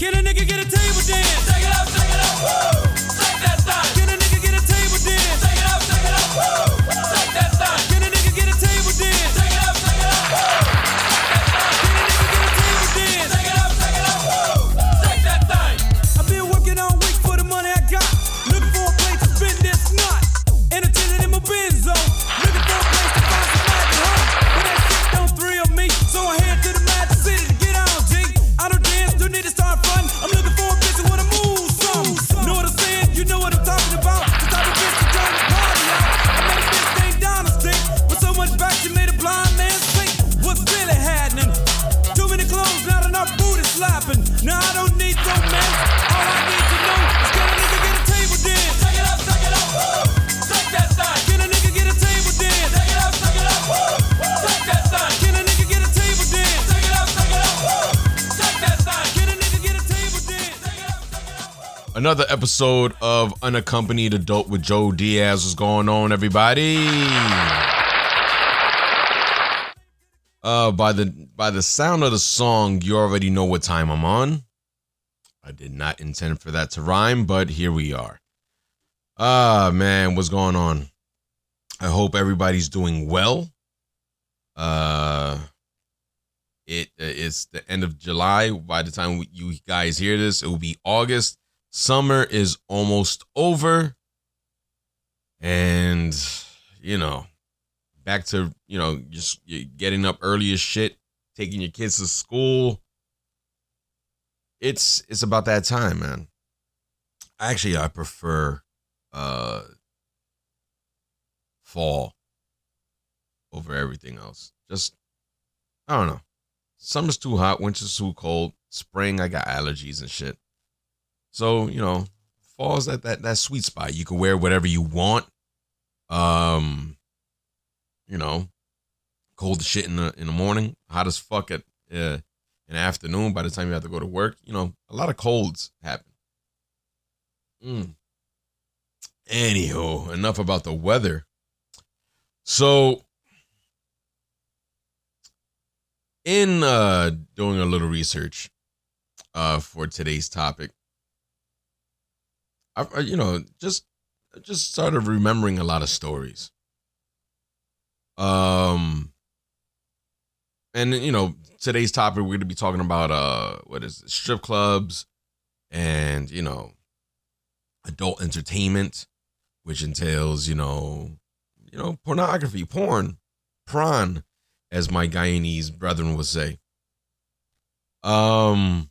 Can a nigga get a table dance? Take it up, take it up, woo! Another episode of Unaccompanied Adult with Joe Diaz. What's going on, everybody? Uh, by the by the sound of the song, you already know what time I'm on. I did not intend for that to rhyme, but here we are. Ah, man, what's going on? I hope everybody's doing well. Uh, it is the end of July. By the time you guys hear this, it will be August. Summer is almost over. And, you know, back to, you know, just getting up early as shit, taking your kids to school. It's it's about that time, man. Actually, I prefer uh fall over everything else. Just I don't know. Summer's too hot, winter's too cold. Spring, I got allergies and shit. So, you know, fall's at that that sweet spot. You can wear whatever you want. Um, you know, cold as shit in the in the morning, hot as fuck at uh, in the afternoon. By the time you have to go to work, you know, a lot of colds happen. Mm. Anywho, enough about the weather. So, in uh doing a little research uh for today's topic, I, I you know just just started remembering a lot of stories. Um, and you know today's topic we're to be talking about uh what is it, strip clubs and you know adult entertainment, which entails you know you know pornography, porn, prawn, as my Guyanese brethren would say. Um,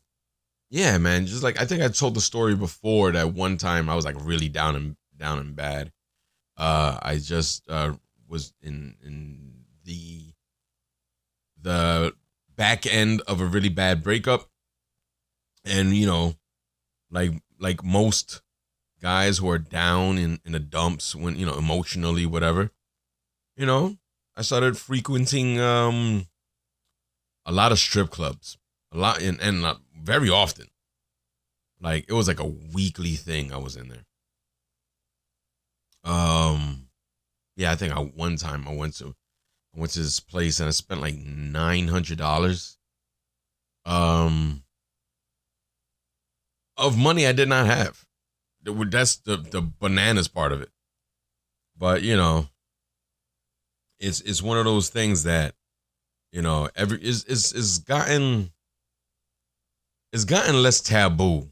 yeah, man, just like I think I told the story before that one time I was like really down and down and bad. Uh, I just uh was in in the the back end of a really bad breakup, and you know, like like most guys who are down in in the dumps when you know emotionally whatever, you know, I started frequenting um a lot of strip clubs, a lot and and not very often. Like it was like a weekly thing I was in there. Um yeah, I think I one time I went to I went to this place and I spent like nine hundred dollars. Um of money I did not have. That's the the bananas part of it. But you know, it's it's one of those things that you know every is is is gotten it's gotten less taboo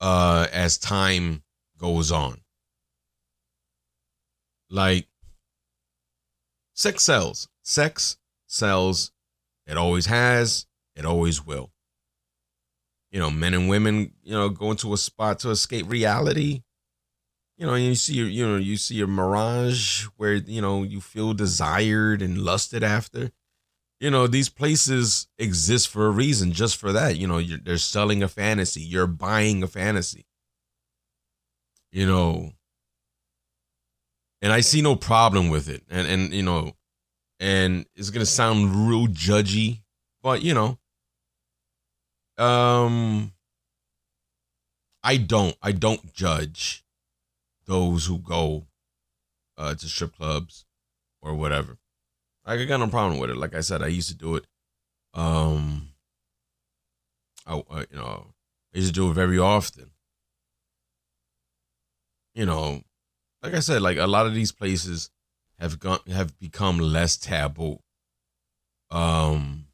uh as time goes on. Like sex sells. Sex sells. It always has. It always will. You know men and women you know going to a spot to escape reality. You know you see your you know you see your mirage where you know you feel desired and lusted after you know these places exist for a reason just for that you know they're selling a fantasy you're buying a fantasy. You know? And i see no problem with it and and you know and it's gonna sound real judgy but you know. Um i don't i don't judge those who go uh to strip clubs or whatever I got no problem with it. Like I said, I used to do it. Um, I, I you know I used to do it very often. You know, like I said, like a lot of these places have gone have become less taboo. Um,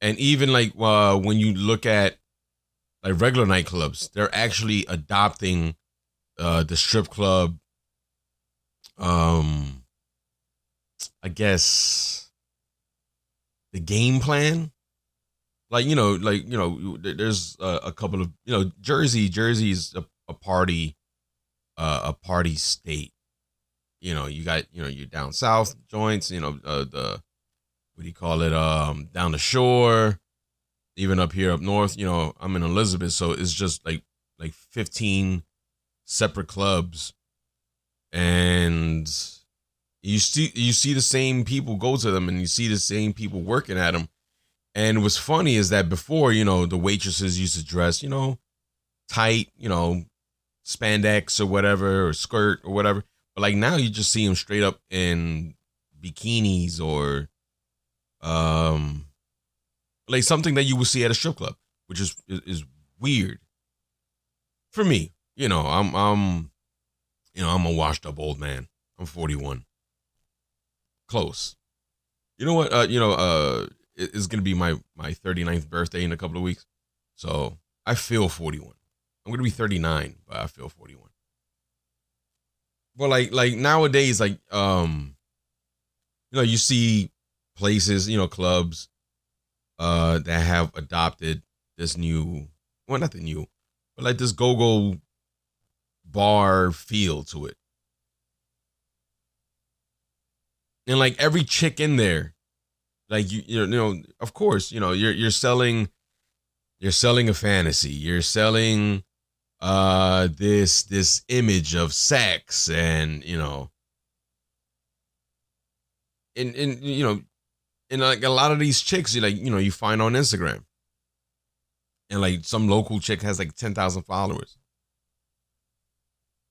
and even like uh, when you look at like regular nightclubs, they're actually adopting uh, the strip club. Um, I guess the game plan? Like you know like you know there's a, a couple of you know jersey jersey's a, a party uh, a party state. You know you got you know you're down south joints you know uh, the what do you call it um down the shore even up here up north you know i'm in elizabeth so it's just like like 15 separate clubs. And you see you see the same people go to them and you see the same people working at them and what's funny is that before, you know, the waitresses used to dress, you know, tight, you know, spandex or whatever, or skirt or whatever. But like now, you just see them straight up in bikinis or, um, like something that you would see at a strip club, which is is, weird for me. You know, I'm I'm, you know, I'm a washed up old man. I'm 41. Close. You know what? Uh, you know, uh, is going to be my my 39th birthday in a couple of weeks. So I feel 41. I'm to be 39, but I feel 41. But like like nowadays, like um, you know, you see places, you know, clubs, uh, that have adopted this new, well, not the new, but like this go-go bar feel to it. And like every chick in there like you, you know, of course, you know, you're you're selling, you're selling a fantasy. You're selling, uh, this this image of sex, and you know, and and you know, and like a lot of these chicks, you like, you know, you find on Instagram, and like some local chick has like ten thousand followers.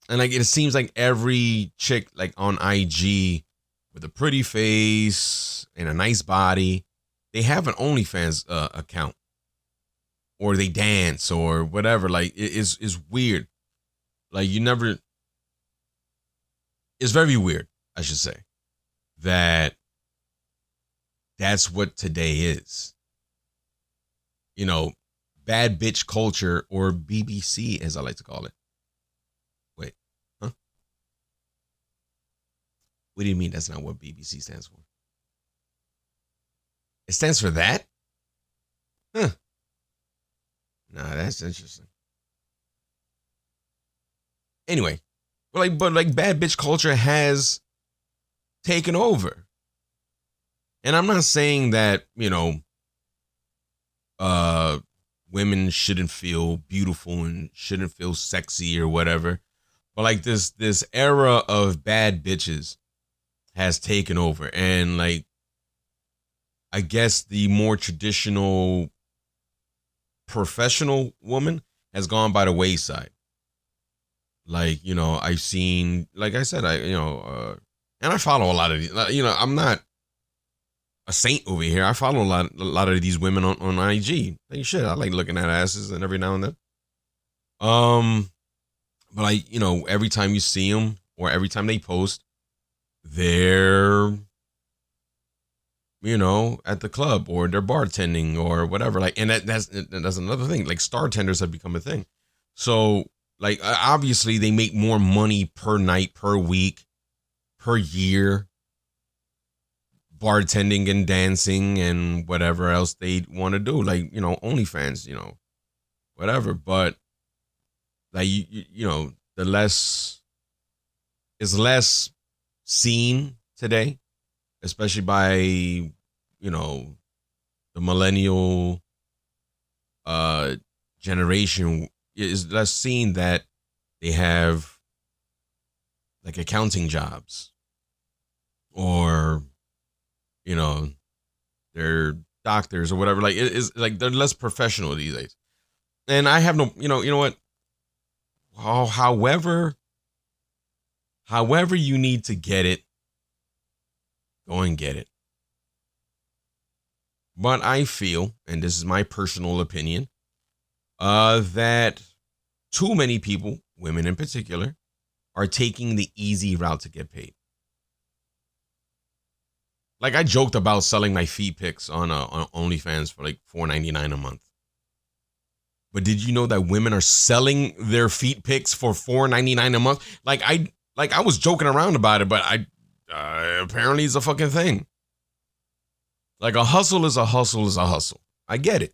And like it seems like every chick like on IG with a pretty face and a nice body, they have an OnlyFans uh, account, or they dance or whatever. Like it is is weird. Like you never. It's very weird, I should say, that that's what today is. You know, bad bitch culture or BBC, as I like to call it. What do you mean that's not what BBC stands for? It stands for that? Huh. Nah, that's interesting. Anyway, but like but like bad bitch culture has taken over. And I'm not saying that, you know, uh women shouldn't feel beautiful and shouldn't feel sexy or whatever. But like this this era of bad bitches has taken over and like I guess the more traditional professional woman has gone by the wayside. Like, you know, I've seen like I said, I you know, uh and I follow a lot of these you know, I'm not a saint over here. I follow a lot a lot of these women on, on IG. Like shit, I like looking at asses and every now and then. Um but like, you know, every time you see them or every time they post, they're you know at the club or they're bartending or whatever. Like and that, that's that's another thing. Like star tenders have become a thing. So like obviously they make more money per night per week per year bartending and dancing and whatever else they want to do. Like you know onlyfans you know whatever. But like you, you know the less is less seen today, especially by you know the millennial uh generation is less seen that they have like accounting jobs or you know they're doctors or whatever. Like it is like they're less professional these days. And i have no you know you know what? Oh, however However, you need to get it, go and get it. But I feel, and this is my personal opinion, uh, that too many people, women in particular, are taking the easy route to get paid. Like I joked about selling my feet pics on uh, on OnlyFans for like four ninety nine a month. But did you know that women are selling their feet pics for four ninety nine a month? Like I like I was joking around about it, but I uh, apparently it's a fucking thing. Like a hustle is a hustle is a hustle. I get it.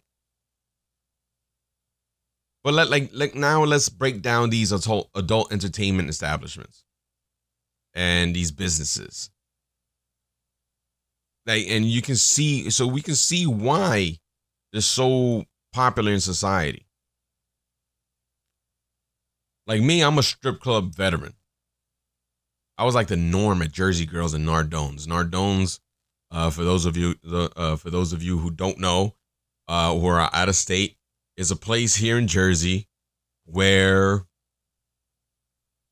But let like like now let's break down these adult adult entertainment establishments and these businesses. Like and you can see so we can see why they're so popular in society. Like me, I'm a strip club veteran. I was like the norm at Jersey Girls and Nardones. Nardones, uh, for those of you, the uh, for those of you who don't know, uh, who are out of state, is a place here in Jersey where,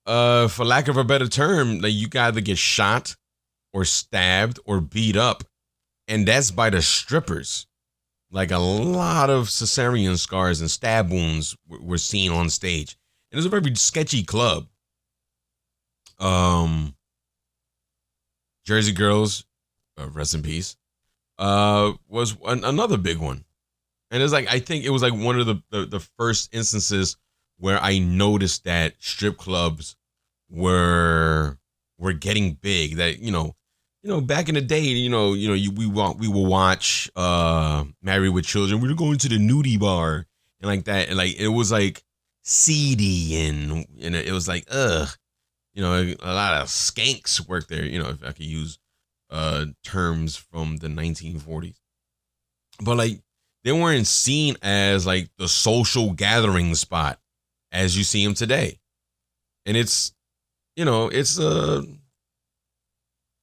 uh, for lack of a better term, like you either get shot or stabbed or beat up, and that's by the strippers. Like a lot of cesarean scars and stab wounds were seen on stage. It was a very sketchy club. Um, Jersey Girls, uh, rest in peace, uh, was an, another big one. And it's like I think it was like one of the, the the first instances where I noticed that strip clubs were were getting big. That you know, you know, back in the day, you know, you know, you, we want we will watch uh Married with Children. We were going to the nudie bar and like that, and like it was like seedy and and it was like ugh, you know, a lot of skanks work there. You know, if I could use uh terms from the 1940s, but like they weren't seen as like the social gathering spot as you see them today, and it's you know it's uh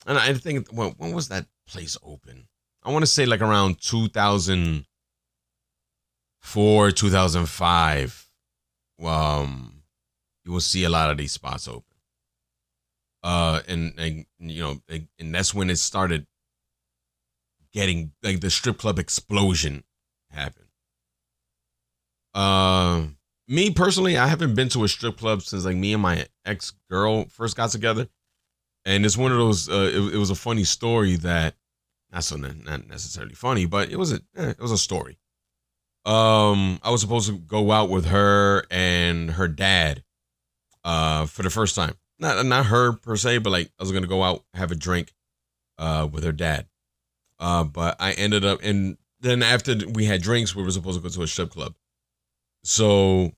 and I think well, when was that place open? I want to say like around 2004, 2005. Um, you will see a lot of these spots open. Uh, and, and you know, and that's when it started getting like the strip club explosion happened. Uh, me personally, I haven't been to a strip club since like me and my ex girl first got together and it's one of those. Uh, it, it, was a funny story that not so not necessarily funny, but it was a eh, it was a story. Um, I was supposed to go out with her and her dad, uh, for the first time. Not not her per se, but like I was gonna go out have a drink, uh, with her dad. Uh, but I ended up and then after we had drinks, we were supposed to go to a strip club. So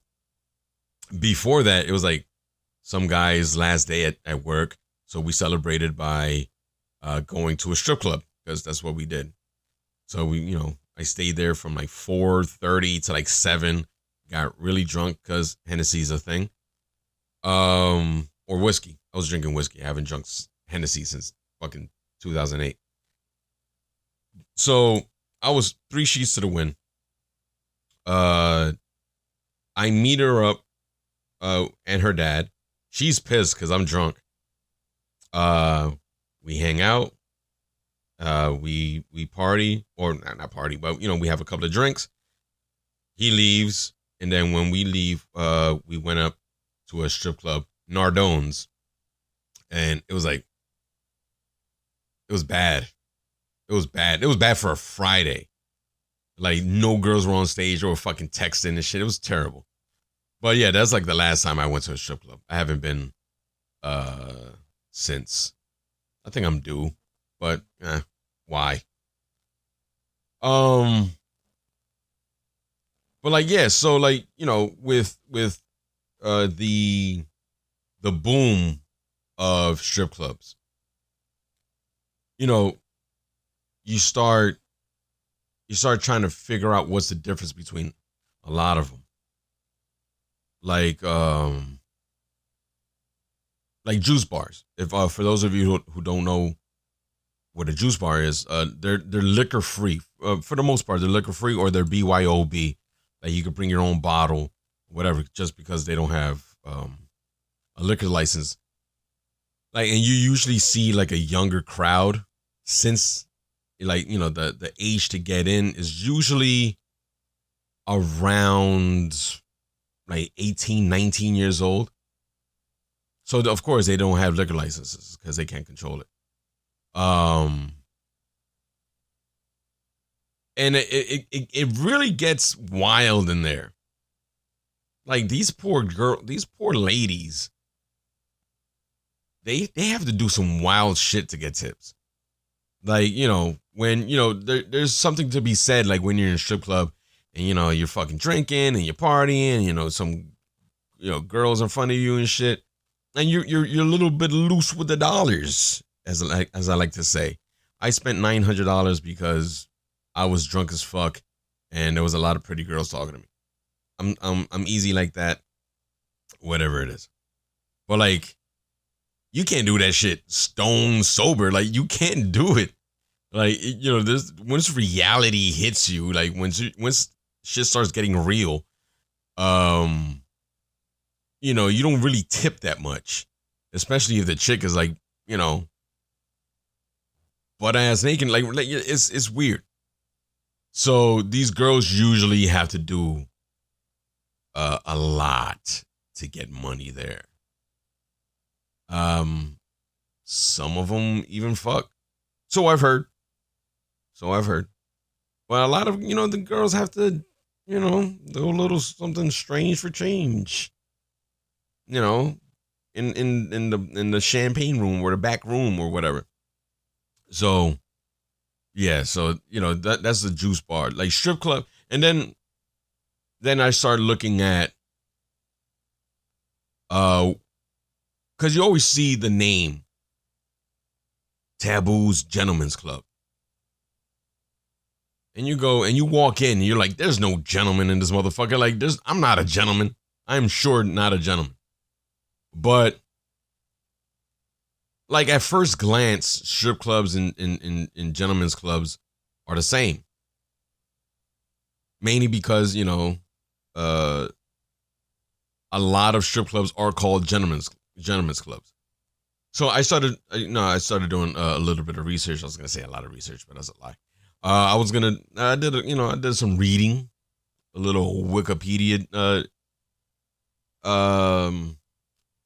before that, it was like some guy's last day at, at work so we celebrated by uh, going to a strip club because that's what we did. So we, you know, I stayed there from like four thirty to like seven. Got really drunk because Hennessy's a thing. Um, or whiskey. I was drinking whiskey. I haven't drunk Hennessy since fucking 2008. So I was three sheets to the wind. Uh, I meet her up, uh, and her dad. She's pissed because I'm drunk. Uh, we hang out. Uh, we we party or not, not party, but you know we have a couple of drinks. He leaves, and then when we leave, uh, we went up to a strip club, Nardone's, and it was like it was bad. It was bad. It was bad for a Friday. Like no girls were on stage or fucking texting and shit. It was terrible. But yeah, that's like the last time I went to a strip club. I haven't been uh since. I think I'm due, but eh, why? Um, but like yeah, so like you know with with uh the the boom of strip clubs, you know, you start you start trying to figure out what's the difference between a lot of them. Like um like juice bars. If uh, for those of you who, who don't know what a juice bar is, uh, they're they're liquor free uh, for the most part. They're liquor free or they're BYOB. Like you could bring your own bottle, whatever, just because they don't have um, a liquor license. Like, and you usually see like a younger crowd since like you know the the age to get in is usually around like 18 19 years old. So of course they don't have liquor licenses because they can't control it. Um and it, it it it really gets wild in there. Like these poor girl these poor ladies they they have to do some wild shit to get tips. Like you know when you know there, there's something to be said like when you're in a strip club and you know you're fucking drinking and you're partying you know some you know girls in front of you and shit. And you're you're you're a little bit loose with the dollars as like as I like to say. I spent nine hundred dollars because I was drunk as fuck and there was a lot of pretty girls talking to me. I'm I'm I'm easy like that. Whatever it is. But like you can't do that shit stone sober like you can't do it like you know, this once reality hits you, like once once shit starts getting real, um, you know, you don't really tip that much, especially if the chick is like, you know, butt ass naked. Like, like it's it's weird. So these girls usually have to do uh, a lot to get money there. Um, some of them even fuck. So I've heard. So I've heard. Well, a lot of you know the girls have to, you know, do a little something strange for change. You know, in in in the in the champagne room or the back room or whatever. So, yeah. So you know that that's the juice bar, like strip club, and then then I started looking at uh because you always see the name Taboo's Gentlemen's Club and you go and you walk in and you're like, there's no gentleman in this motherfucker. Like, there's I'm not a gentleman. I'm sure not a gentleman. But like at first glance, strip clubs and, and, and, and gentlemen's clubs are the same. Mainly because, you know, uh a lot of strip clubs are called gentlemen's gentlemen's clubs. So I started, you know, I started doing a little bit of research. I was gonna say a lot of research, but that's a lie. Uh, I was gonna, I did, a, you know, I did some reading, a little Wikipedia, uh, um,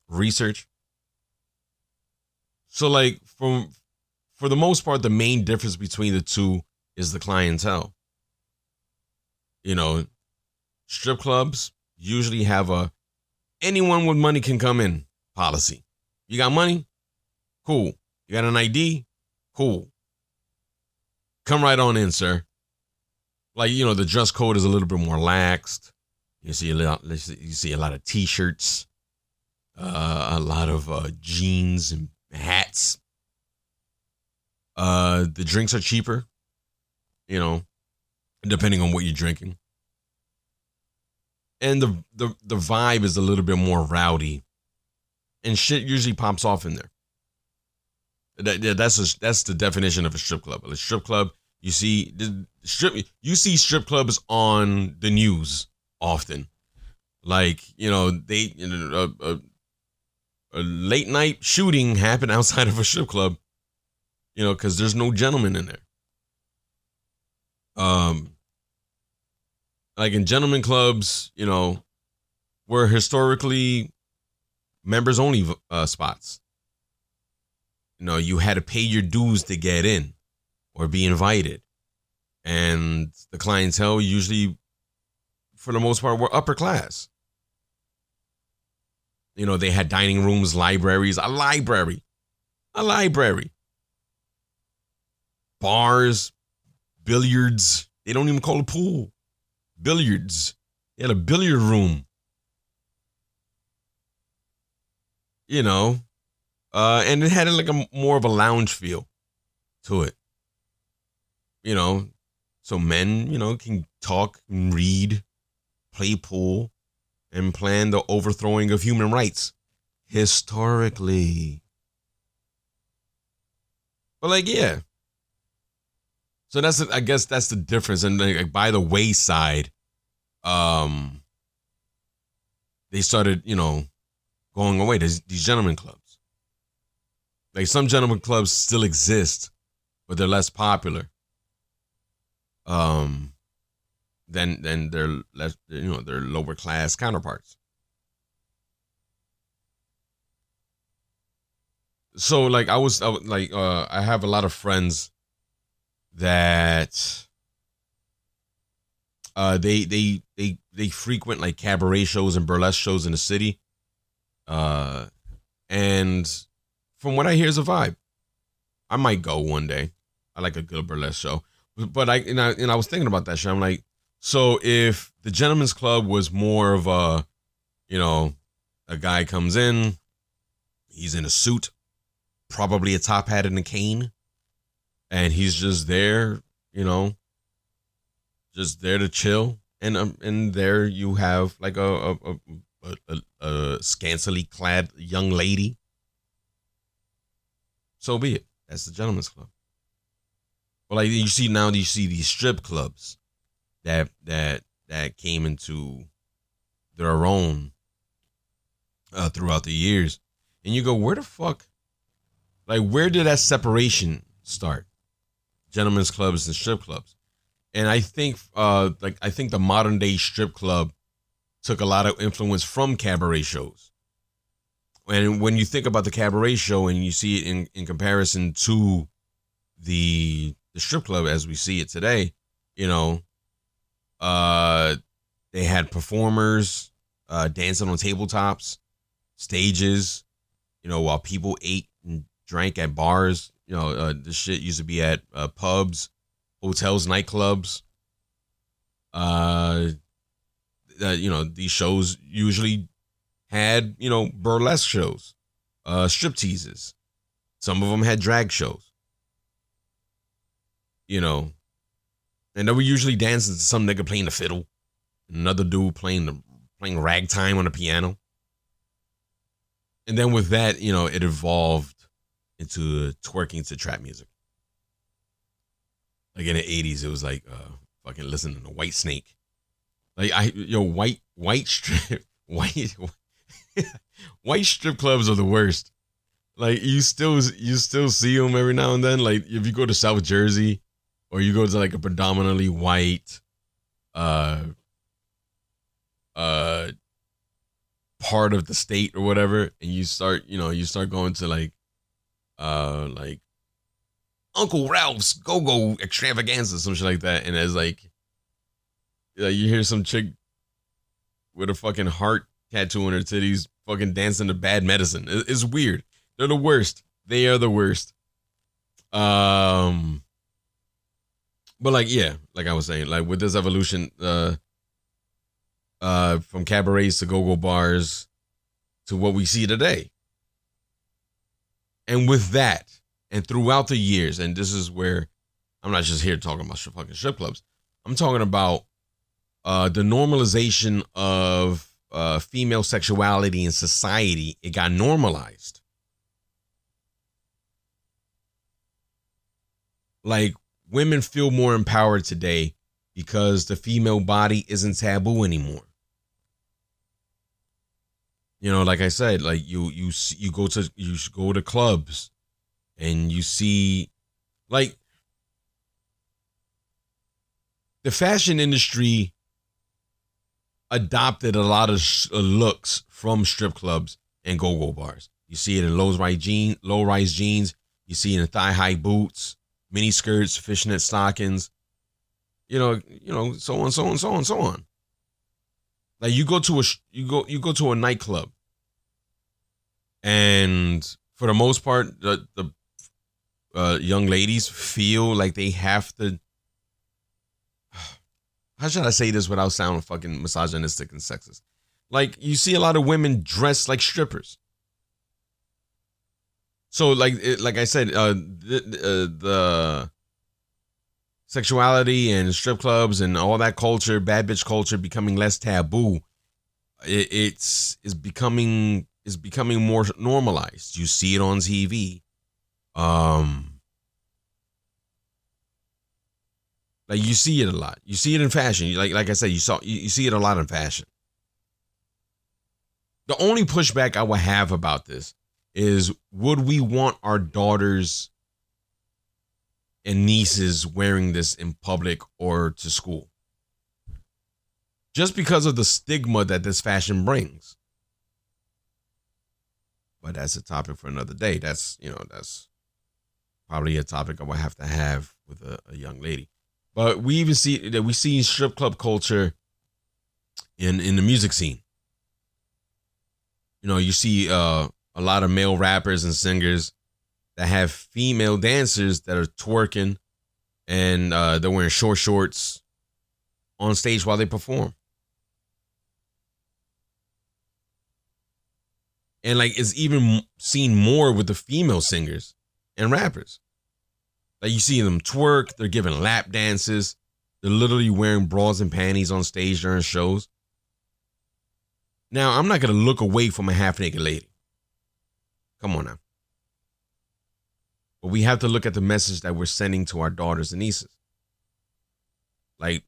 research. So, like, from for the most part, the main difference between the two is the clientele. You know, strip clubs usually have a anyone with money can come in policy. You got money? Cool. You got an ID? Cool. Come right on in, sir. Like you know, the dress code is a little bit more laxed. You see a lot. You see a lot of t-shirts, uh, a lot of uh, jeans and hats. Uh, the drinks are cheaper. You know, depending on what you're drinking. And the, the the vibe is a little bit more rowdy, and shit usually pops off in there. That, yeah, that's a, that's the definition of a strip club. A strip club, you see the strip you see strip clubs on the news often. Like, you know, they you know, a, a, a late night shooting happened outside of a strip club, you know, cuz there's no gentleman in there. Um like in gentlemen clubs, you know, were historically members only uh, spots you know, you had to pay your dues to get in or be invited. And the clientele usually, for the most part, were upper class. You know, they had dining rooms, libraries, a library, a library, bars, billiards. They don't even call it pool. Billiards. They had a billiard room. You know, uh, and it had like a more of a lounge feel to it. You know, so men, you know, can talk and read, play pool, and plan the overthrowing of human rights historically. But like, yeah. So that's I guess that's the difference. And like by the wayside, um, they started, you know, going away. There's these gentlemen clubs. Like some gentlemen clubs still exist, but they're less popular. um, than than their less you know their lower class counterparts. So like I was, I was like uh, I have a lot of friends that uh they they they they frequent like cabaret shows and burlesque shows in the city uh and from what i hear is a vibe. I might go one day. I like a good burlesque show. But i and i, and I was thinking about that shit i'm like so if the gentleman's club was more of a you know a guy comes in he's in a suit probably a top hat and a cane and he's just there you know just there to chill, and um, and there you have like a a, a, a, a scantily clad young lady. So be it. That's the gentleman's club. But like you see now, you see these strip clubs that that that came into their own uh, throughout the years, and you go, where the fuck? Like, where did that separation start? Gentlemen's clubs and strip clubs and I think uh like I think the modern day strip club took a lot of influence from cabaret shows. And when you think about the cabaret show and you see it in, in comparison to the the strip club as we see it today, you know, uh they had performers uh dancing on tabletops, stages, you know, while people ate and drank at bars. You know, uh, this shit used to be at uh, pubs hotels, nightclubs. Uh, uh, you know, these shows usually had, you know, burlesque shows, uh, strip teases. Some of them had drag shows. You know, and they were usually dancing to some nigga playing the fiddle, another dude playing the playing ragtime on the piano. And then with that, you know, it evolved into twerking to trap music like in the eighties, it was like uh fucking listening to Whitesnake. Like I yo white white strip white white strip clubs are the worst. Like you still you still see them every now and then. Like if you go to South Jersey, or you go to like a predominantly white, uh, uh, part of the state or whatever, and you start you know you start going to like, uh, like Uncle Ralph's Go Go Extravaganza, some shit like that. And it's like, like you hear some chick with a fucking heart tattoo on her titties, fucking dancing to bad medicine. It's weird. They're the worst. They are the worst. Um, but like, yeah, like I was saying, like with this evolution, uh, uh, from cabarets to go-go bars to what we see today, and with that, and throughout the years, and this is where I'm not just here talking about fucking strip clubs. I'm talking about uh, the normalization of uh, female sexuality in society. It got normalized. Like women feel more empowered today because the female body isn't taboo anymore. You know, like I said, like you you you go to you go to clubs and you see like the fashion industry adopted a lot of sh- uh, looks from strip clubs and go-go bars. You see it in low-rise jeans, low-rise jeans. You see it in thigh-high boots, mini skirts, fishnet stockings. You know, you know, so on, so on, so on, so on. Like you go to a you go you go to a nightclub, and for the most part, the the uh, young ladies feel like they have to. How should I say this without sounding fucking misogynistic and sexist? Like you see a lot of women dressed like strippers. So like like I said, uh, the, uh, the sexuality and strip clubs and all that culture, bad bitch culture, becoming less taboo. It, it's is becoming is becoming more normalized. You see it on TV. Um, like you see it a lot. You see it in fashion. Like like I said, you saw you, you see it a lot in fashion. The only pushback I would have about this is would we want our daughters and nieces wearing this in public or to school. Just because of the stigma that this fashion brings. But that's a topic for another day. That's, you know, that's probably a topic I will have to have with a, a young lady. But we even see that we see strip club culture in in the music scene. You know, you see uh, a lot of male rappers and singers that have female dancers that are twerking and uh, they're wearing short shorts on stage while they perform. And like it's even seen more with the female singers and rappers. Like you see them twerk, they're giving lap dances, they're literally wearing bras and panties on stage during shows. Now, I'm not gonna look away from a half naked lady. Come on now. But we have to look at the message that we're sending to our daughters and nieces. Like,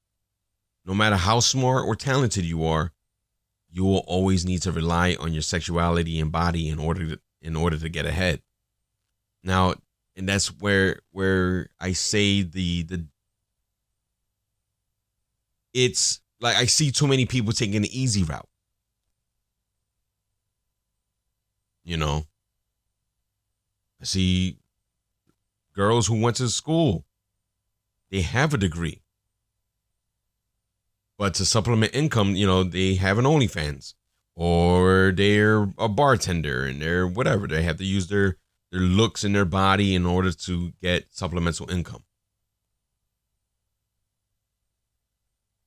no matter how smart or talented you are, you will always need to rely on your sexuality and body in order to in order to get ahead. Now, and that's where where I say the the it's like I see too many people taking the easy route. You know, I see girls who went to school, they have a degree. But to supplement income, you know, they have an OnlyFans or they're a bartender and they're whatever. They have to use their their looks and their body in order to get supplemental income.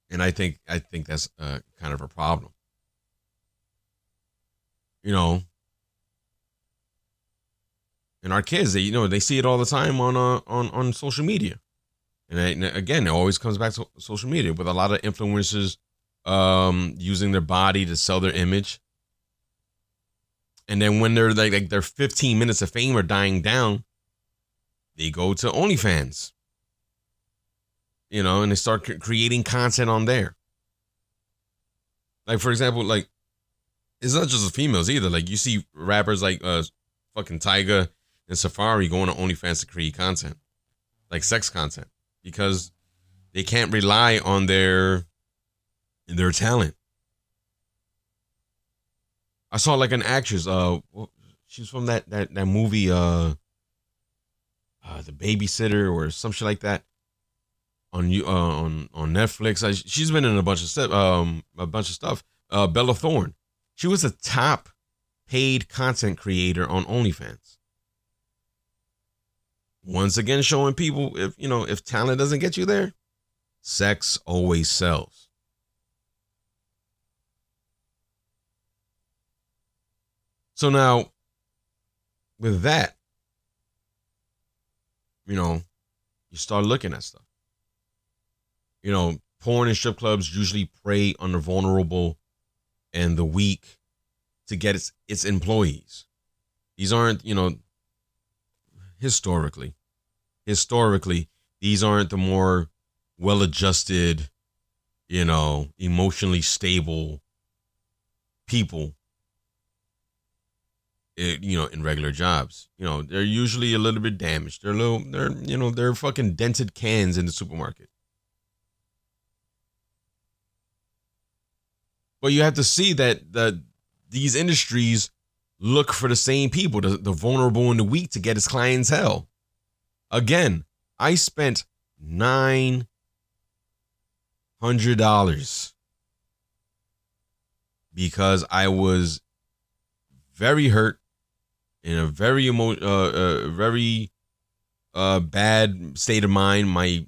And I think I think that's uh, kind of a problem. You know, and our kids, they you know they see it all the time on uh, on on social media, and, I, and again, it always comes back to social media with a lot of influencers um, using their body to sell their image. And then when they're like, like their 15 minutes of fame are dying down, they go to OnlyFans. You know, and they start creating content on there. Like for example, like it's not just the females either. Like you see rappers like uh fucking Tyga and Safaree going to OnlyFans to create content, like sex content, because they can't rely on their their talent. I saw like an actress. Uh, she's from that that that movie. Uh, uh the babysitter or some shit like that. On you uh, on on Netflix. I, she's been in a bunch of stuff. Um, a bunch of stuff. Uh, Bella Thorne. She was a top paid content creator on OnlyFans. Once again, showing people if you know if talent doesn't get you there, sex always sells. So now, with that, you know, you start looking at stuff. You know, porn and strip clubs usually prey on the vulnerable and the weak to get its its employees. These aren't, you know, historically, historically, these aren't the more well-adjusted, you know, emotionally stable people it, you know, in regular jobs. You know, they're usually a little bit damaged. They're a little, they're, you know, they're fucking dented cans in the supermarket. But you have to see that the these industries look for the same people, the, the vulnerable and the weak, to get its clientele. Again, I spent nine hundred dollars because I was very hurt in a very emo- uh, uh, very uh, bad state of mind. My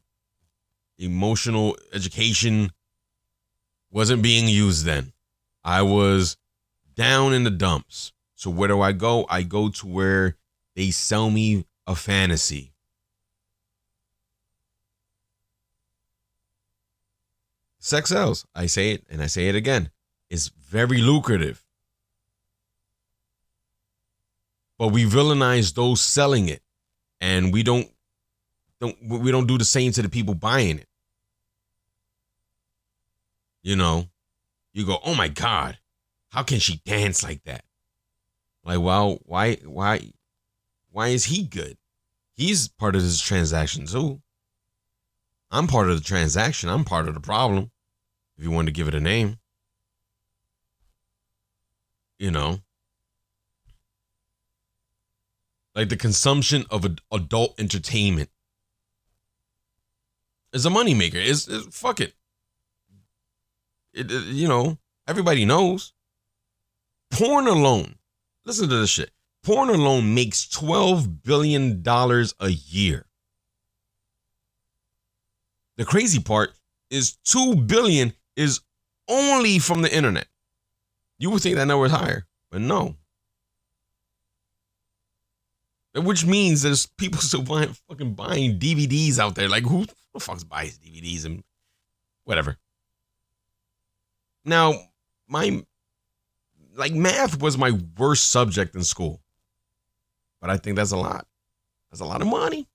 emotional education wasn't being used then. I was down in the dumps. So where do I go? I go to where they sell me a fantasy. Sex sells. I say it and I say it again. It's very lucrative. But we villainize those selling it, and we don't don't we don't do the same to the people buying it. You know, you go, oh my god, how can she dance like that? Like, well, why why why is he good? He's part of this transaction too. I'm part of the transaction. I'm part of the problem. If you want to give it a name, you know, like the consumption of ad- adult entertainment is a moneymaker. Is is fuck it. It, it- you know, everybody knows. Porn alone, listen to this shit. Porn alone makes twelve billion dollars a year. The crazy part is two billion is only from the internet. You would think that number is higher, but no. Which means there's people still buying fucking buying DVDs out there. Like who the fuck's buys DVDs and whatever. Now, my like math was my worst subject in school. But I think that's a lot. That's a lot of money.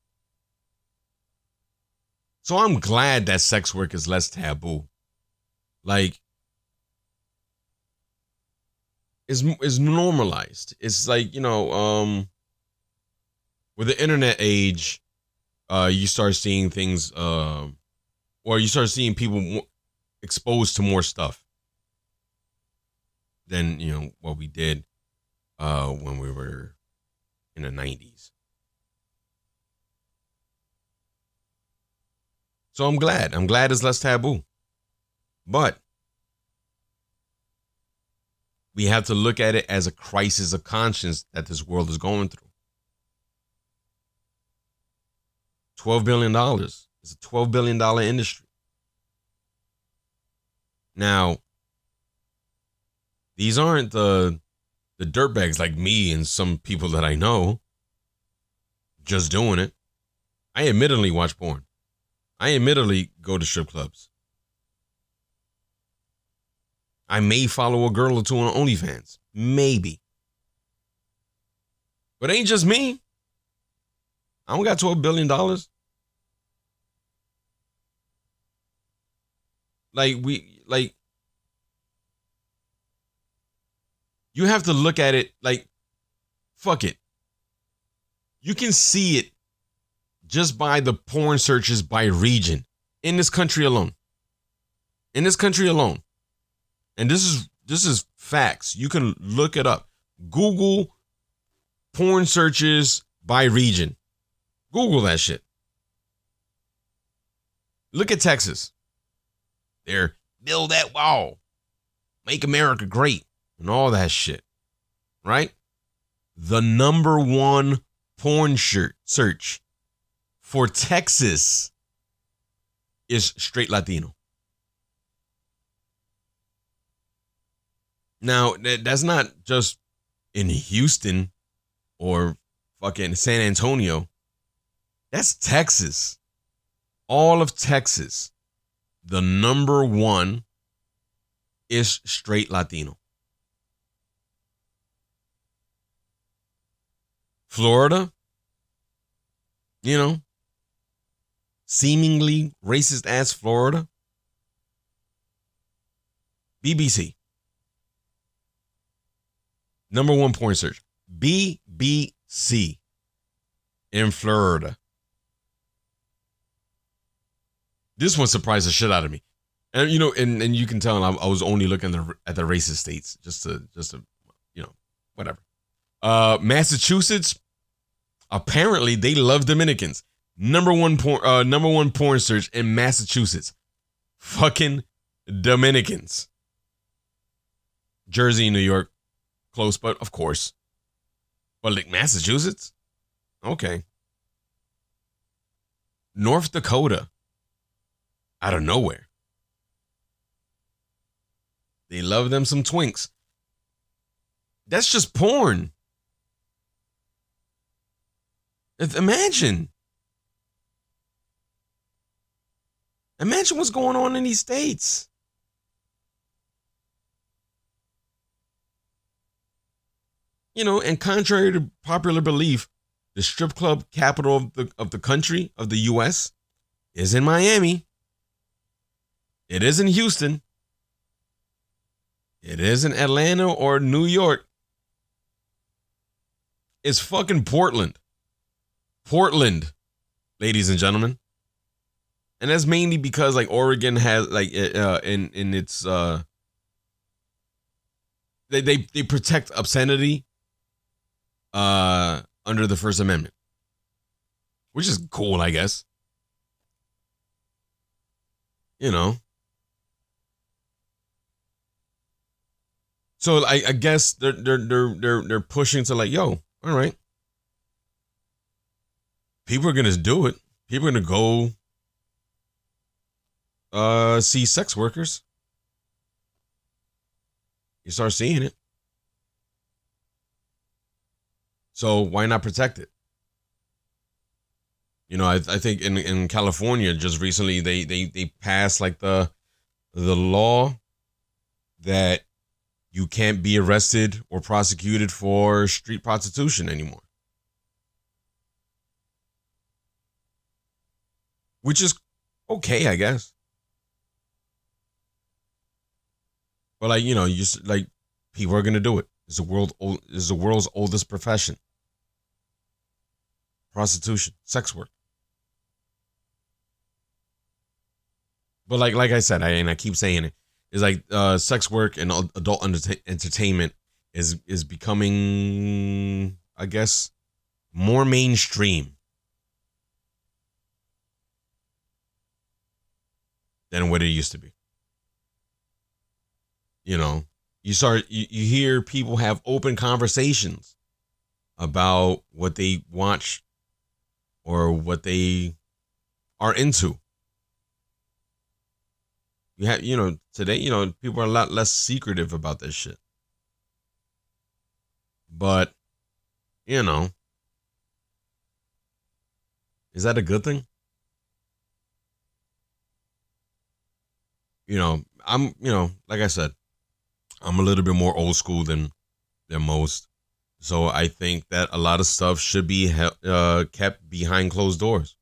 So I'm glad that sex work is less taboo. Like is is normalized. It's like, you know, um with the internet age, uh you start seeing things um or you start seeing people exposed to more stuff than, you know, what we did uh when we were in the 90s. So I'm glad. I'm glad it's less taboo. But we have to look at it as a crisis of conscience that this world is going through. $12 billion. It's a $12 billion industry. Now, these aren't the the dirtbags like me and some people that I know just doing it. I admittedly watch porn. I admittedly go to strip clubs. I may follow a girl or two on OnlyFans. Maybe. But it ain't just me. I don't got $12 billion. Like, we, like, you have to look at it like, fuck it. You can see it just by the porn searches by region in this country alone. In this country alone. And this is this is facts. You can look it up. Google porn searches by region. Google that shit. Look at Texas. They're build that wall. Make America great and all that shit. Right? The number one porn shirt search for Texas is straight Latino. Now, that, that's not just in Houston or fucking San Antonio. That's Texas. All of Texas. The number one is straight Latino. Florida, you know, seemingly racist ass Florida. BBC. Number one porn search. BBC in Florida. This one surprised the shit out of me. And you know, and, and you can tell I, I was only looking at the, at the racist states just to just to you know, whatever. Uh Massachusetts, apparently they love Dominicans. Number one porn uh number one porn search in Massachusetts. Fucking Dominicans. Jersey, New York, close, but of course. But like Massachusetts? Okay. North Dakota. Out of nowhere. They love them some twinks. That's just porn. Imagine. Imagine what's going on in these states. You know, and contrary to popular belief, the strip club capital of the of the country of the US is in Miami. It is in Houston. It isn't Atlanta or New York. It's fucking Portland. Portland, ladies and gentlemen. And that's mainly because like Oregon has like uh in in its uh they they they protect obscenity uh under the First Amendment. Which is cool, I guess. You know. So I, I guess they're they're they're they're they're pushing to like, yo, all right. People are gonna do it. People are gonna go uh see sex workers. You start seeing it. So why not protect it? You know, I, I think in, in California just recently they, they they passed like the the law that you can't be arrested or prosecuted for street prostitution anymore. Which is okay, I guess. But like, you know, you just like people are gonna do it. It's the world is the world's oldest profession. Prostitution, sex work. But like like I said, I and I keep saying it, is like uh sex work and adult entertainment is is becoming I guess more mainstream than what it used to be. You know you start you, you hear people have open conversations about what they watch or what they are into you have you know today you know people are a lot less secretive about this shit but you know is that a good thing you know i'm you know like i said I'm a little bit more old school than than most. So I think that a lot of stuff should be uh, kept behind closed doors.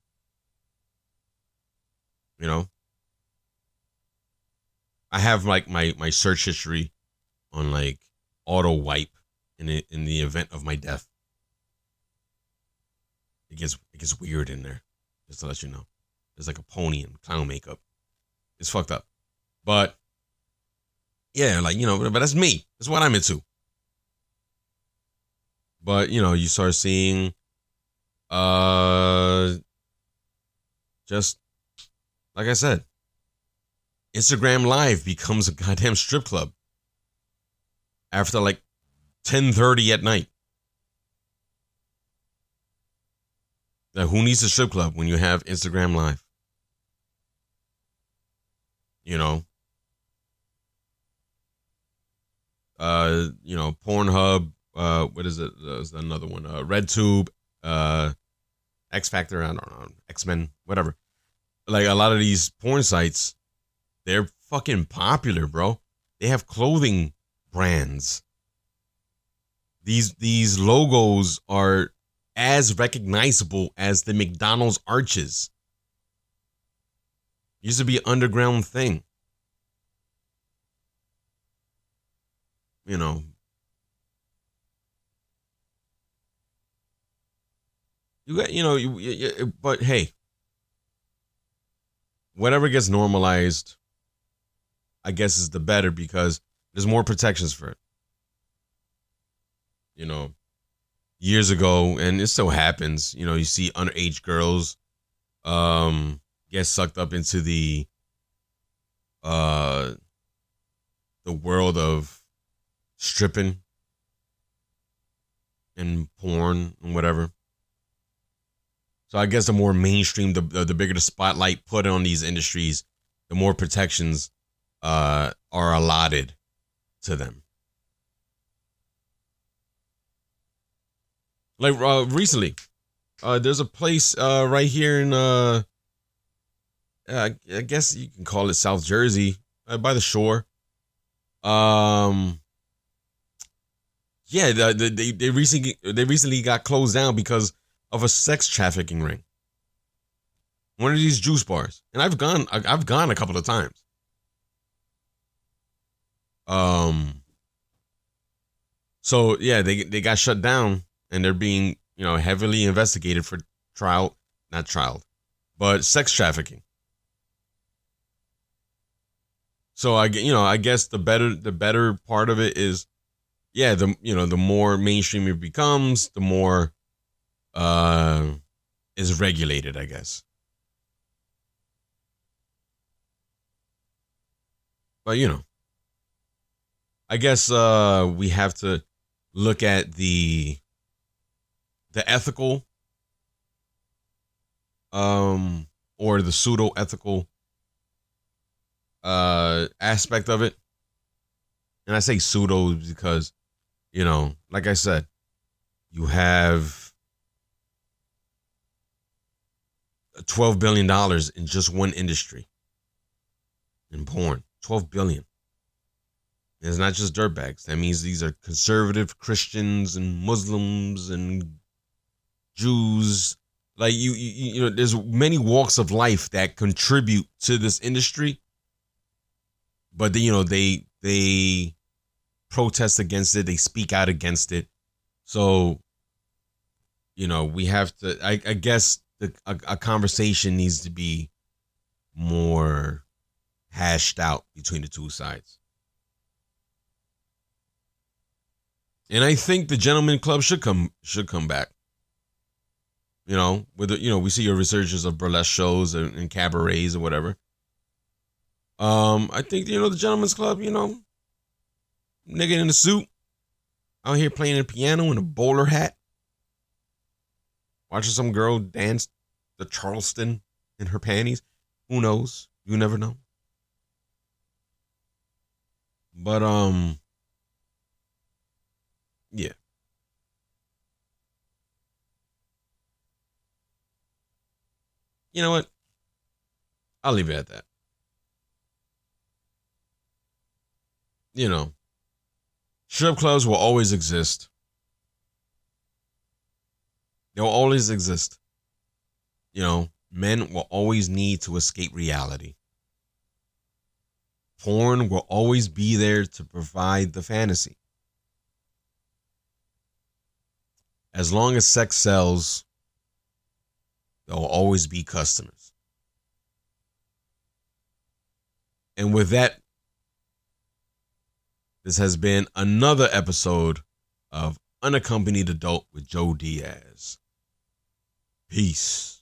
You know, I have like my my search history on like auto wipe in the, in the event of my death. It gets it gets weird in there, just to let you know. There's like a pony and clown makeup. It's fucked up, but yeah, like, you know, but that's me. That's what I'm into. But, you know, you start seeing uh just like I said, Instagram Live becomes a goddamn strip club after like 10:30 at night. Now, who needs a strip club when you have Instagram Live? You know, uh, you know, Pornhub, uh, what is it? There's another one, uh, RedTube, uh, X Factor, I don't know, X Men, whatever. Like a lot of these porn sites, they're fucking popular, bro. They have clothing brands. These these logos are as recognizable as the McDonald's arches. Used to be an underground thing. you know, you got, you know, you, you, but hey, whatever gets normalized, I guess is the better because there's more protections for it. You know, years ago, and it still happens, you know, you see underage girls um get sucked up into the uh the world of stripping and porn and whatever. So I guess the more mainstream, the the bigger the spotlight put on these industries, the more protections uh, are allotted to them. Like uh, recently, uh, there's a place uh, right here in uh, I guess you can call it South Jersey, uh, by the shore. Um, yeah, the, the, they they recently they recently got closed down because of a sex trafficking ring. One of these juice bars, and I've gone I've gone a couple of times. Um. So yeah, they they got shut down, and they're being you know heavily investigated for trial, not child, but sex trafficking. So I, you know, I guess the better the better part of it is, yeah, the you know the more mainstream it becomes, the more uh is regulated, I guess. But you know, I guess uh we have to look at the the ethical um or the pseudo ethical uh aspect of it. And I say pseudo because you know, like I said, you have 12 billion dollars in just one industry in porn 12 billion it's not just dirtbags. That means these are conservative christians and muslims and jews. Like you, you you know there's many walks of life that contribute to this industry. But then you know they they protest against it. They speak out against it. So you know we have to i, I guess the a, a conversation needs to be more hashed out between the two sides. And I think the gentleman club should come should come back. You know, with the, you know, we see a resurgence of burlesque shows and, and cabarets or whatever. Um, I think you know the gentleman's club. You know, nigga in a suit out here playing the piano in a bowler hat watching some girl dance the Charleston in her panties. Who knows? You never know. But um yeah. You know what? I'll leave it at that. You know, strip clubs will always exist. They'll always exist. You know, men will always need to escape reality. Porn will always be there to provide the fantasy. As long as sex sells, there will always be customers. And with that, this has been another episode of Unaccompanied Adult with Joe Diaz. Peace.